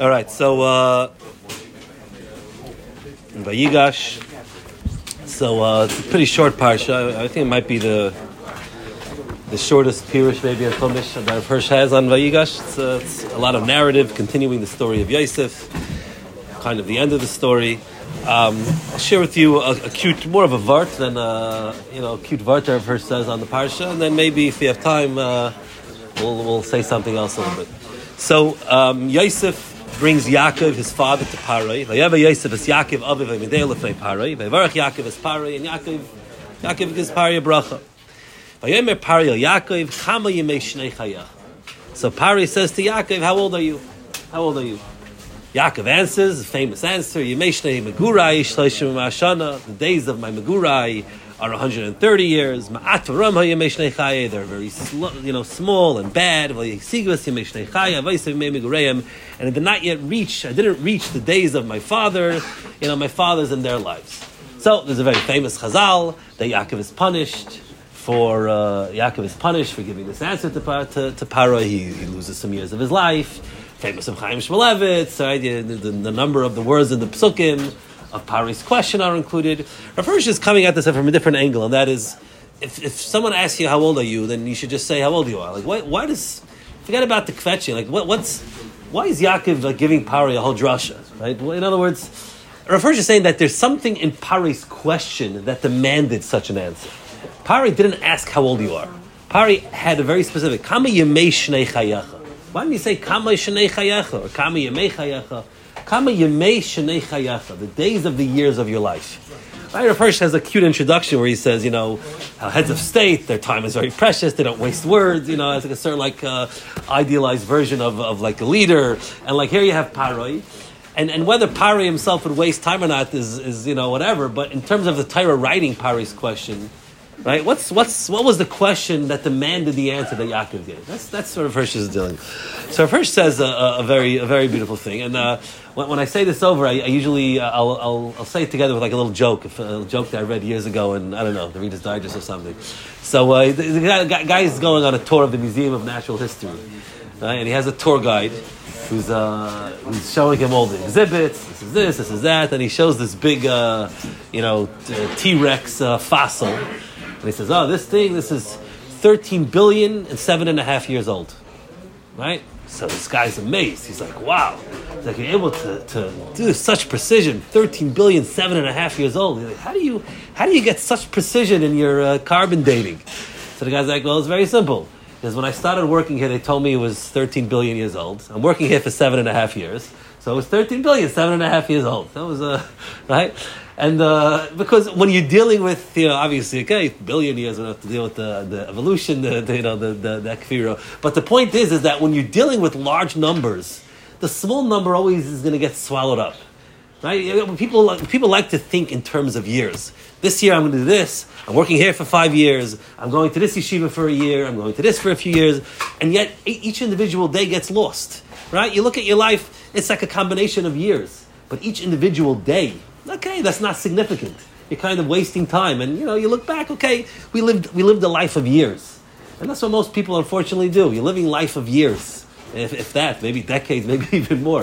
All right, so uh. So uh, it's a pretty short parsha. I think it might be the the shortest pirush maybe in Chumash that Hirsch has on Vayigash. It's, uh, it's a lot of narrative, continuing the story of Yosef, kind of the end of the story. Um, I'll share with you a, a cute, more of a vart than a you know cute vart that Hirsch says on the parsha, and then maybe if we have time, uh, we'll we'll say something else a little bit. So um, Yosef brings Yaakov, his father, to Parai. Vayeva Yosef is Yaakov aviv v'midei lefnei Parai. Vayvarach Yaakov is Parai, and Yaakov Yaakov gives Parai a bracha. Vayomer Parai Yaakov Kama Yemei Shnei Chayach. So Parai says to Yaakov, "How old are you? How old are you?" Yaakov answers, famous answer, Yemei Shnei Megurai Shloshim Ma'ashana. The days of my Megurai are 130 years. They're very sl- you know small and bad. And it did not yet reach. I didn't reach the days of my father. You know my fathers and their lives. So there's a very famous Chazal that Yaakov is punished for uh, Yaakov is punished for giving this answer to to, to. He, he loses some years of his life. Famous of Chaim Shmulevitz, right? The, the, the, number of the words in the psukim of Pari's question are included. Rav is coming at this from a different angle, and that is, if, if someone asks you how old are you, then you should just say how old you are. Like, why, why does forget about the kvetching? Like, what, what's why is Yaakov like, giving Pari a whole drasha? Right? In other words, Rav is saying that there's something in Pari's question that demanded such an answer. Pari didn't ask how old you are. Pari had a very specific Kama Yemei Shnei Chayacha. Why don't you say Kama Shnei Chayacha or Kama Yemei Chayacha? Kama Yemei Shnei the days of the years of your life. Rav Hirsch has a cute introduction where he says, you know, heads of state, their time is very precious, they don't waste words, you know, as like a certain like uh, idealized version of, of like a leader. And like here you have Paroi. And, and whether Pari himself would waste time or not is, is, you know, whatever. But in terms of the Torah writing Pari's question, right? What's what's what was the question that demanded the answer that Yaakov gave? That's that's sort of Hirsch's dealing. So Hirsch says a, a, very a very beautiful thing, and uh, when, when, I say this over, I, I usually uh, I'll, I'll, I'll say it together with like a little joke, a joke that I read years ago, and I don't know the Reader's Digest or something. So uh, the, the guy, guy is going on a tour of the Museum of Natural History, right? and he has a tour guide. Who's, uh, who's showing him all the exhibits? This is this, this is that, and he shows this big, uh, you know, T Rex uh, fossil, and he says, oh, this thing, this is 13 billion and seven and a half years old. Right? So this guy's amazed. He's like, wow. He's like, you're able to, to do such precision, 13 billion, seven and a half years old. Like, how do you how do you get such precision in your uh, carbon dating? So the guy's like, well, it's very simple. Because when I started working here, they told me it was 13 billion years old. I'm working here for seven and a half years. So it was 13 billion, seven and a half years old. That was, uh, right? And uh, because when you're dealing with, you know, obviously, okay, billion years, we have to deal with the, the evolution, the, the, you know, the, the, the kfira. But the point is, is that when you're dealing with large numbers, the small number always is going to get swallowed up. Right? People like, people like to think in terms of years. This year I'm going to do this. I'm working here for five years. I'm going to this yeshiva for a year. I'm going to this for a few years. And yet each individual day gets lost. Right? You look at your life, it's like a combination of years. But each individual day okay, that's not significant. You're kind of wasting time, and you know, you look back, okay, we lived we lived a life of years, and that's what most people unfortunately do. You're living life of years, if, if that, maybe decades, maybe even more.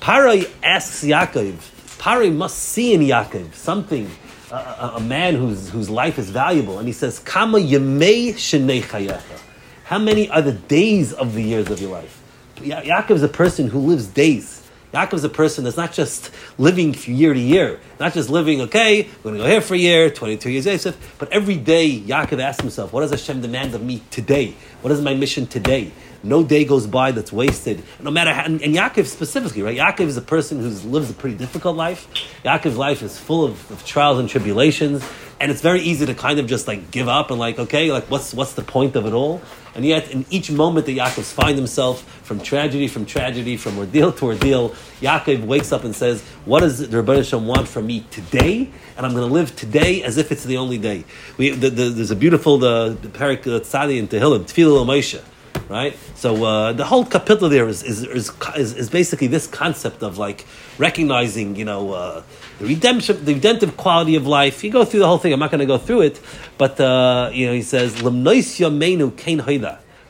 Parai asks Yaakov. Parai must see in Yaakov something, a, a, man whose whose life is valuable, and he says, "Kama yemei shenei chayecha." How many are the days of the years of your life? Ya- Yaakov is a person who lives days. Yaakov is a person that's not just living year to year, not just living, okay, we're going to go here for a year, 22 years Yosef, but every day Yaakov asks himself, what does Hashem demand of me today? What is my mission today? No day goes by that's wasted. No matter how, and, and Yaakov specifically, right? Yaakov is a person who lives a pretty difficult life. Yaakov's life is full of, of trials and tribulations, and it's very easy to kind of just like give up and like, okay, like what's what's the point of it all? And yet, in each moment that Yaakov finds himself from tragedy, from tragedy, from ordeal to ordeal, Yaakov wakes up and says, "What does the Rebbeinu Shem want from me today?" And I'm going to live today as if it's the only day. We, the, the, there's a beautiful the, the parak uh, Tzadi in Tehillim, Tefillah Moshe right? So uh, the whole capital there is is, is is, basically this concept of like recognizing, you know, uh, the redemption, the redemptive quality of life. You go through the whole thing. I'm not going to go through it, but uh, you know, he says, "Lemnois yamenu kain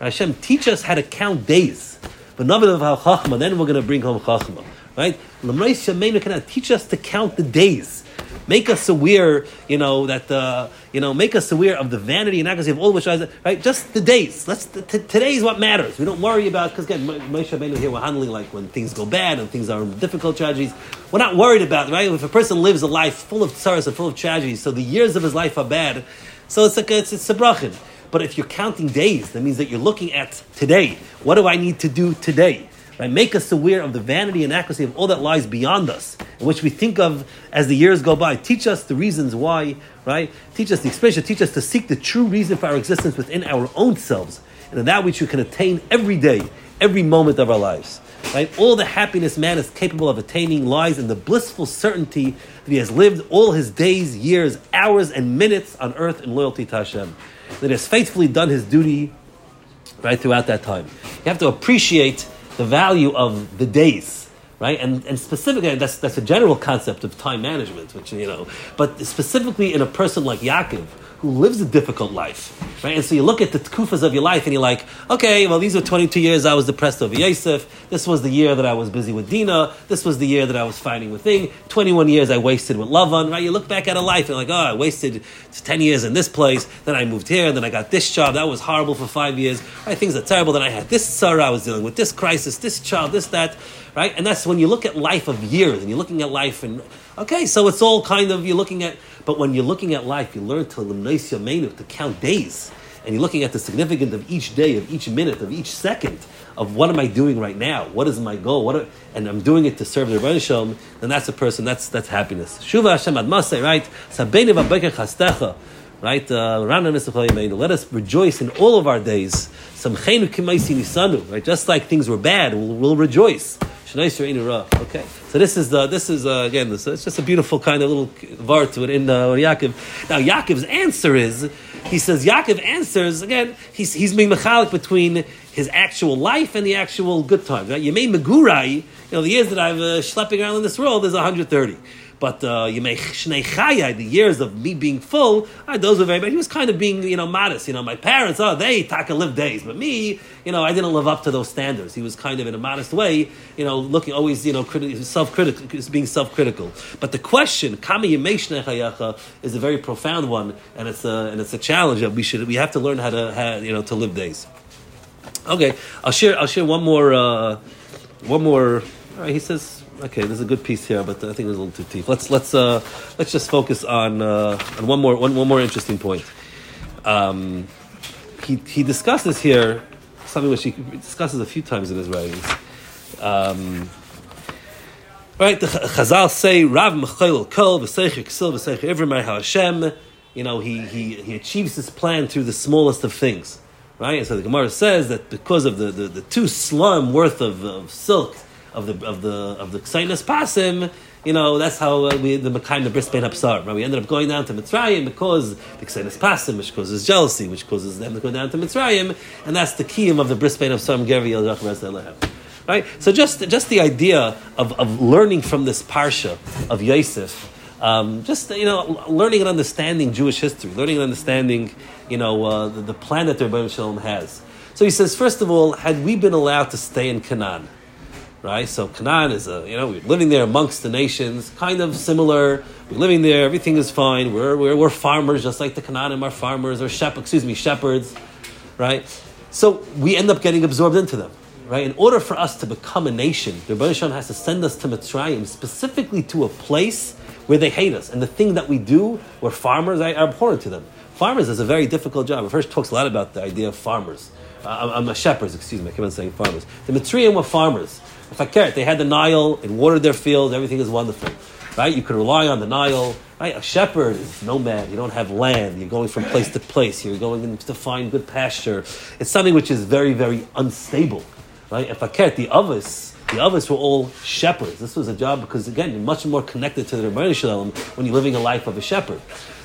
Hashem, teach us how to count days. But then we're going to bring home chachma. Right? Lamreis Yameinu cannot teach us to count the days. Make us aware, you know, that uh, you know, make us aware of the vanity and accuracy of all which I right. Just the days. Let's t- today is what matters. We don't worry about because again, Moshe Rabbeinu here we're handling like when things go bad and things are difficult tragedies. We're not worried about right. If a person lives a life full of sorrows and full of tragedies, so the years of his life are bad. So it's like a, it's, it's a brachin. But if you're counting days, that means that you're looking at today. What do I need to do today? Right? Make us aware of the vanity and accuracy of all that lies beyond us, which we think of as the years go by. Teach us the reasons why, right? Teach us the explanation, teach us to seek the true reason for our existence within our own selves, and in that which we can attain every day, every moment of our lives. Right? All the happiness man is capable of attaining lies in the blissful certainty that he has lived all his days, years, hours, and minutes on earth in loyalty to Hashem. That he has faithfully done his duty right throughout that time. You have to appreciate the value of the days, right? And, and specifically, that's, that's a general concept of time management, which, you know, but specifically in a person like Yaakov, who lives a difficult life, right? And so you look at the kufas of your life and you're like, okay, well, these were 22 years I was depressed over Yosef. This was the year that I was busy with Dina. This was the year that I was fighting with Thing. 21 years I wasted with Lavan, right? You look back at a life and like, oh, I wasted 10 years in this place. Then I moved here. Then I got this job. That was horrible for five years. Right? Things are terrible. Then I had this sorrow. I was dealing with this crisis, this child, this, that, right? And that's when you look at life of years and you're looking at life and, okay, so it's all kind of, you're looking at, but when you're looking at life, you learn to limnois to count days. And you're looking at the significance of each day, of each minute, of each second, of what am I doing right now? What is my goal? What are, and I'm doing it to serve the Rebbeinu Shalom, then that's a person, that's that's happiness. Shuva Hashem ad masay, right? Sabbeinu v'abeker chastecha, right? Uh, Let us rejoice in all of our days. Right? Just like things were bad, we'll, we'll rejoice. Okay, so this is the this is uh, again this it's just a beautiful kind of little var to it in uh, Yaakov. Now Yaakov's answer is he says Yaakov answers again. He's he's being mechalik between his actual life and the actual good times. Right? Yemei Megurai, you know the years that I've uh, schlepping around in this world is 130. But uh, the years of me being full, uh, those were very bad. He was kind of being, you know, modest. You know, my parents, oh, they taka live days, but me, you know, I didn't live up to those standards. He was kind of in a modest way, you know, looking always, you know, criti- self-critical, being self-critical. But the question, kama chayacha, is a very profound one, and it's a and it's a challenge that we should we have to learn how to how, you know to live days. Okay, I'll share I'll share one more uh, one more. he says okay, there's a good piece here, but I think it was a little too deep. Let's let's uh, let's just focus on uh, on one more one, one more interesting point. Um, he he discusses here something which he discusses a few times in his writings. Um, right, the Chazal say Rav Mechayil Kol v'Seicher Ksil v'Seicher Ivrim Hashem. You know, he, he he achieves his plan through the smallest of things. Right, and so the Gemara says that because of the, the, the two slum worth of, of silk of the of the of the Ksainas Pasim, you know, that's how we the Mekayim the Bris Bein Habsarim. Right? We ended up going down to Mitzrayim because the Ksainas Pasim, which causes jealousy, which causes them to go down to Mitzrayim, and that's the kiyum of the Bris Bein Habsarim Geri Al Right? So just just the idea of, of learning from this parsha of Yosef. Um, just you know, learning and understanding Jewish history, learning and understanding, you know, uh, the, the plan that the Rebbe Shalom has. So he says, first of all, had we been allowed to stay in Canaan, right? So Canaan is a, you know, we're living there amongst the nations, kind of similar. We're living there, everything is fine. We're, we're, we're farmers, just like the Canaanim are farmers, or shep, excuse me, shepherds, right? So we end up getting absorbed into them, right? In order for us to become a nation, the Rebbe has to send us to Mitzrayim, specifically to a place where they hate us. And the thing that we do, where farmers are abhorrent to them. Farmers is a very difficult job. first talks a lot about the idea of farmers. Uh, I'm a shepherds, excuse me, I keep on saying farmers. The Mitzrayim were farmers. If I cared, they had the Nile, it watered their fields, everything is wonderful. Right? You could rely on the Nile. Right? A shepherd is nomad. You don't have land. You're going from place to place. You're going to find good pasture. It's something which is very, very unstable. Right? I cared, the others, the others were all shepherds. This was a job because, again, you're much more connected to the Rebbeinu Shalom when you're living a life of a shepherd.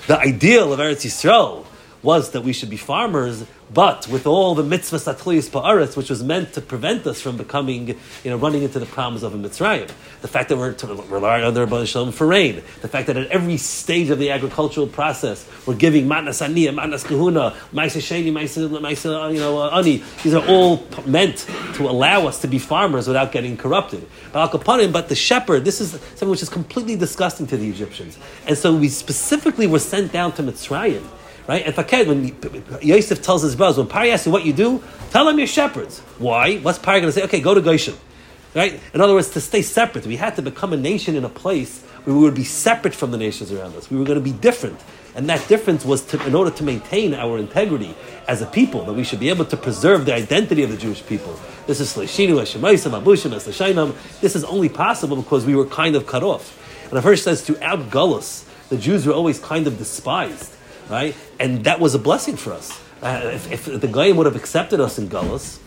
The ideal of Eretz Yisrael was that we should be farmers, but with all the mitzvahs atliyas pa'aretz, which was meant to prevent us from becoming, you know, running into the problems of a Mitzrayim. The fact that we're to rely on their Shalom for rain. The fact that at every stage of the agricultural process, we're giving matnas aniyah, matnas kahuna, ma'isa sheni, ma'isa, you know, uh, ani. These are all meant to allow us to be farmers without getting corrupted. But al but the shepherd, this is something which is completely disgusting to the Egyptians. And so we specifically were sent down to Mitzrayim Right? And Faked, when Yosef tells his brothers, when Pari asks you what you do, tell them you're shepherds. Why? What's Pari going to say? Okay, go to Goshen. Right? In other words, to stay separate. We had to become a nation in a place where we would be separate from the nations around us. We were going to be different. And that difference was to, in order to maintain our integrity as a people, that we should be able to preserve the identity of the Jewish people. This is Sleshinu, Shemaisam, Abushim, Eslashainam. This is only possible because we were kind of cut off. And the verse says, throughout Gullus, the Jews were always kind of despised right? And that was a blessing for us. Uh, if, if, the Goyim would have accepted us in Gullus,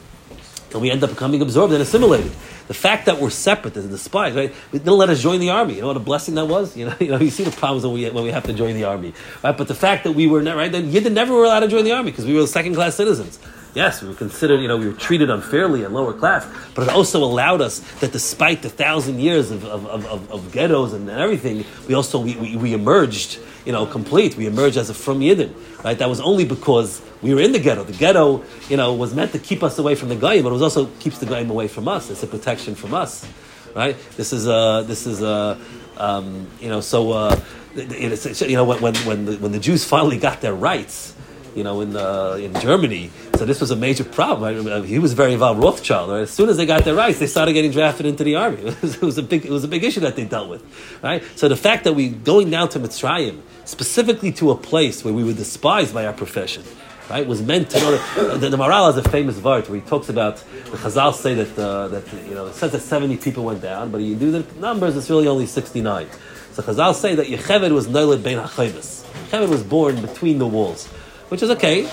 then we end up becoming absorbed and assimilated. The fact that we're separate is despised, right? They didn't let us join the army. You know what a blessing that was? You know, you know, you see the problems when we, when we have to join the army, right? But the fact that we were, right, then Yidden never were allowed to join the army because we were second class citizens. Yes, we were considered, you know, we were treated unfairly and lower class, but it also allowed us that despite the thousand years of, of, of, of ghettos and everything, we also, we, we, we emerged you know, complete. We emerged as a from Yidden, right? That was only because we were in the ghetto. The ghetto, you know, was meant to keep us away from the Goyim, but it was also keeps the Goyim away from us. It's a protection from us, right? This is a, this is a, um, you know, so, uh, you know, when, when, the, when the Jews finally got their rights, you know, in, uh, in Germany. So this was a major problem. Right? He was very involved, Rothschild. Right? As soon as they got their rights, they started getting drafted into the army. It was, it was, a big, it was a big issue that they dealt with, right? So the fact that we going down to Mitzrayim, specifically to a place where we were despised by our profession, right, was meant to know that the, the Maharal has a famous vart where he talks about the Chazal say that uh, that you know it says that seventy people went down, but you do the numbers, it's really only sixty nine. So Chazal say that Yecheved was Noiled Ben HaChayvis. Yecheved was born between the walls, which is okay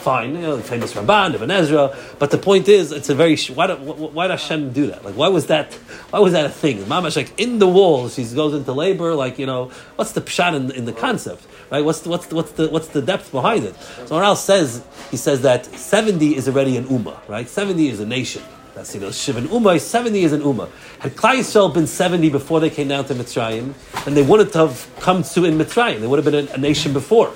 fine, you know, the famous Ramban, Ibn Ezra. But the point is, it's a very why did, why did Hashem do that? Like, why was that? Why was that a thing? Mamash like in the walls, she goes into labor. Like, you know, what's the pshat in, in the concept, right? What's the, what's the, what's the what's the depth behind it? So Maharal says he says that seventy is already an ummah, right? Seventy is a nation. That's you know Shivan Ummah. Seventy is an ummah. Had Klal Yisrael been seventy before they came down to Mitzrayim, then they wouldn't have come to in Mitzrayim. They would have been a, a nation before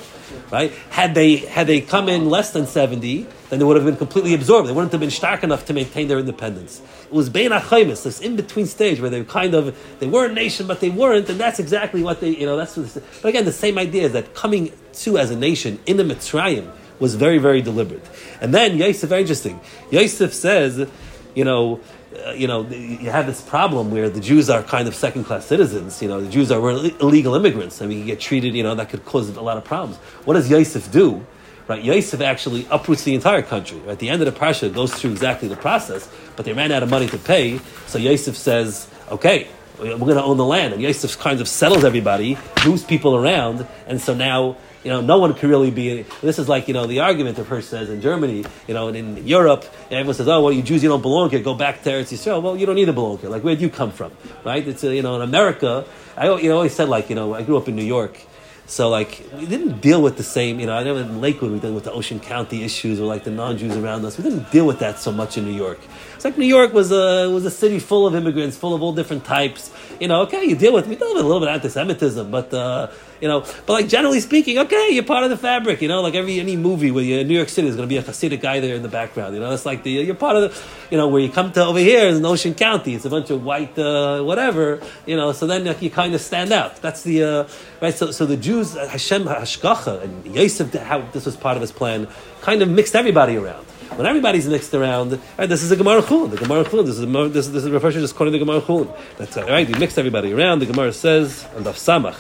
right? Had they had they come in less than seventy, then they would have been completely absorbed. They wouldn't have been stark enough to maintain their independence. It was Bein Achaimis, this in between stage where they kind of they were a nation, but they weren't, and that's exactly what they you know that's. What, but again, the same idea is that coming to as a nation in the Mitzrayim was very very deliberate. And then Yosef, very interesting. Yosef says, you know uh, you know, you have this problem where the Jews are kind of second class citizens. You know, the Jews are illegal immigrants. I mean, you get treated, you know, that could cause a lot of problems. What does Yosef do? Right, Yosef actually uproots the entire country. At the end of the parsha, goes through exactly the process, but they ran out of money to pay. So Yosef says, "Okay, we're going to own the land." And Yosef kind of settles everybody, moves people around, and so now you know, no one can really be. This is like you know the argument the person says in Germany, you know, and in Europe, everyone says, "Oh, well, you Jews, you don't belong here. Go back to Eretz Yisrael." Well, you don't need to belong here. Like, where do you come from, right? It's uh, you know, in America, I you know always said like you know I grew up in New York. So like we didn't deal with the same, you know. I know in Lakewood we dealt with the Ocean County issues or like the non-Jews around us. We didn't deal with that so much in New York. It's like New York was a was a city full of immigrants, full of all different types. You know, okay, you deal with we deal with a little bit of anti-Semitism, but uh, you know, but like generally speaking, okay, you're part of the fabric. You know, like every any movie where you're in New York City, there's going to be a Hasidic guy there in the background. You know, it's like the you're part of the, you know, where you come to over here in Ocean County, it's a bunch of white uh, whatever. You know, so then like, you kind of stand out. That's the uh, right. So so the Jews, Hashem Hashgacha and Yosef, how this was part of his plan, kind of mixed everybody around when everybody's mixed around, right, this is a Gemara Chulin. The Gemara Chulin, this is a, this, this is a refresher just quoting the Gemara Chulin. That's right, you mixed everybody around. The Gemara says, and Daf Samach,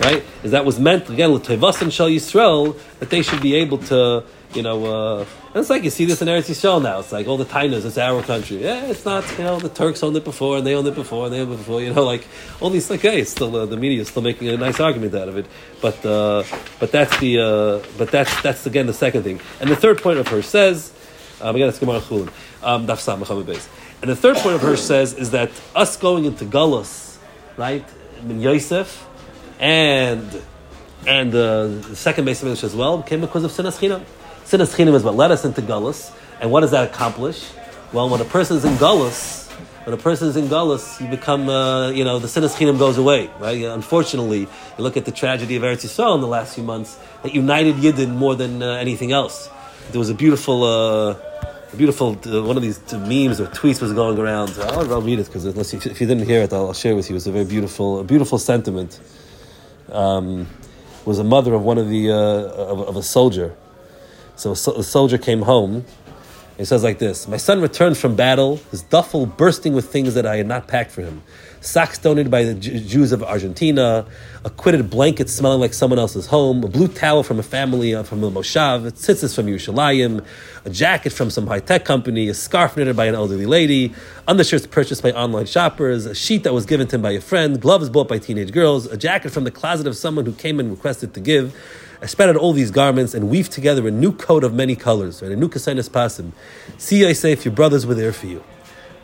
right? Is that was meant again l'tevas and Shal Yisrael that they should be able to, you know, uh, and it's like you see this in Eretz Yisrael now. It's like all the Tainas, it's our country. Yeah, it's not. You know, the Turks owned it before, and they owned it before, and they owned it before. You know, like all these. Like, still uh, the media is still making a nice argument out of it. But uh, but that's the uh, but that's that's again the second thing. And the third point of her says, um, again, it's Gemara Chulin, um, And the third point of her says is that us going into Gullus, right, in Yosef and and uh, the second base of English as well came because of Sinas Chinam. Sinas Chinam is what led us into Gullus. And what does that accomplish? Well, when a person is in Gullus, when a person is in Gullus, you become, uh, you know, the Sinas Chinam goes away, right? Unfortunately, you look at the tragedy of Eretz Yisrael in the last few months, that united Yidden more than uh, anything else. There was a beautiful, uh, beautiful, uh, one of these memes or tweets was going around. I'll, read it because if you didn't hear it, I'll, I'll share it with you. It's a very beautiful, a beautiful sentiment. Um, was a mother of one of the, uh, of, of a soldier. So a, so- soldier came home it says like this My son returned from battle, his duffel bursting with things that I had not packed for him. Socks donated by the Jews of Argentina, a quitted blanket smelling like someone else's home, a blue towel from a family uh, from the Moshav, tzitzis from Yerushalayim, a jacket from some high tech company, a scarf knitted by an elderly lady, undershirts purchased by online shoppers, a sheet that was given to him by a friend, gloves bought by teenage girls, a jacket from the closet of someone who came and requested to give. I spread out all these garments and weave together a new coat of many colors, right? A new kasenis pasim. See, I say, if your brothers were there for you.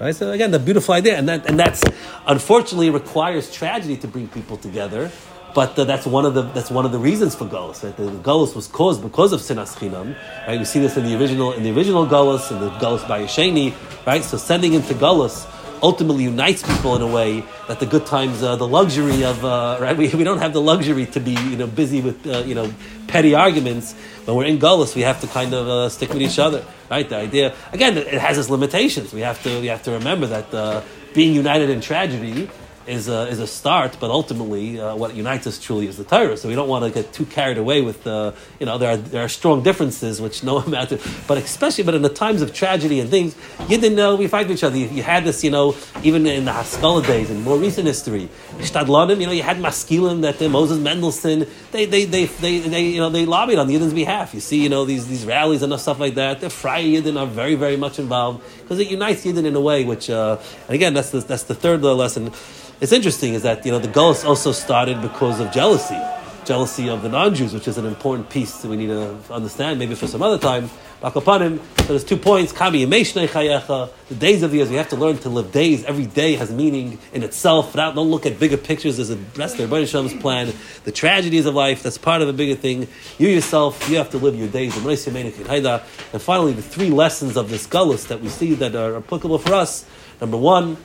Right? So again, the beautiful idea, and that and that's unfortunately requires tragedy to bring people together. But that's one of the that's one of the reasons for Gullus. Right? The, the was caused because of Sinas Chinam. Right? We see this in the original in the original Gullus and the Gullus by Yesheni. Right? So sending him to Gullus ultimately unites people in a way that the good times, uh, the luxury of uh, right, we, we don't have the luxury to be you know busy with uh, you know petty arguments. When we're in Gullus, we have to kind of uh, stick with each other, right? The idea again, it has its limitations. We have to we have to remember that uh, being united in tragedy is a, is a start, but ultimately uh, what unites us truly is the Torah. So we don't want to get too carried away with, uh, you know, there are, there are strong differences which no amount of, but especially, but in the times of tragedy and things, you didn't know, we fight with each other. You, you had this, you know, even in the Haskalah days, in more recent history, Shtadlanim, you know, you had Maskilim that uh, Moses Mendelssohn, they, they, they, they, they, you know, they lobbied on the Yidden's behalf. You see, you know, these, these rallies and stuff like that. The Friar Yidden are very, very much involved because it unites Yidden in a way which, uh, and again, that's the, that's the third lesson. It's interesting is that you know the Gullus also started because of jealousy, jealousy of the non-Jews, which is an important piece that we need to understand. Maybe for some other time. Bakapanim. So there's two points. The days of the years we have to learn to live days. Every day has meaning in itself. Without, don't look at bigger pictures. There's a rest of Rebbeinu Shem's plan. The tragedies of life. That's part of a bigger thing. You yourself, you have to live your days. And finally, the three lessons of this Gullus that we see that are applicable for us. Number one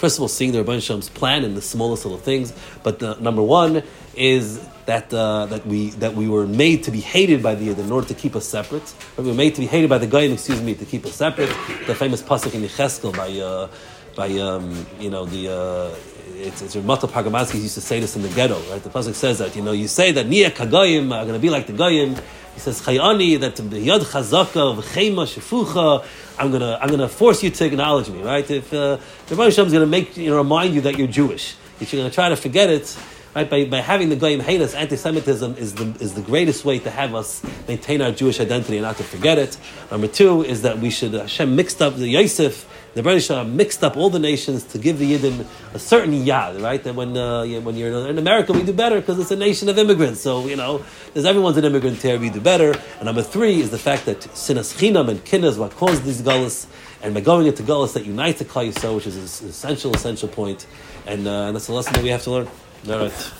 First of all, seeing the Rabban Shem's plan in the smallest little things. But the, number one is that uh, that we that we were made to be hated by the Yid in order to keep us separate. We were made to be hated by the Goyim, excuse me, to keep us separate. The famous pasuk in Yecheskel by uh, by um, you know the. Uh, it's, it's Mata Pargamansky used to say this in the ghetto, right? The pasuk says that you know you say that Nia Kagoyim are going to be like the Goyim. He says Chayani that Yad Chazaka v'Chema Shefucha. I'm gonna I'm gonna force you to acknowledge me, right? If uh, the Rebbe is gonna make you know, remind you that you're Jewish, if you're gonna try to forget it, right? By, by having the goyim hate us, anti-Semitism is the is the greatest way to have us maintain our Jewish identity and not to forget it. Number two is that we should Hashem mixed up the Yosef the British mixed up all the nations to give the Yidden a certain yad, right? That when uh, when you're in America, we do better because it's a nation of immigrants. So you know, there's everyone's an immigrant here. We do better. And number three is the fact that sinas chinam and kin is what caused these gullus, and by going into gullus that unites the Klal which is an essential essential point, and, uh, and that's a lesson that we have to learn. All right.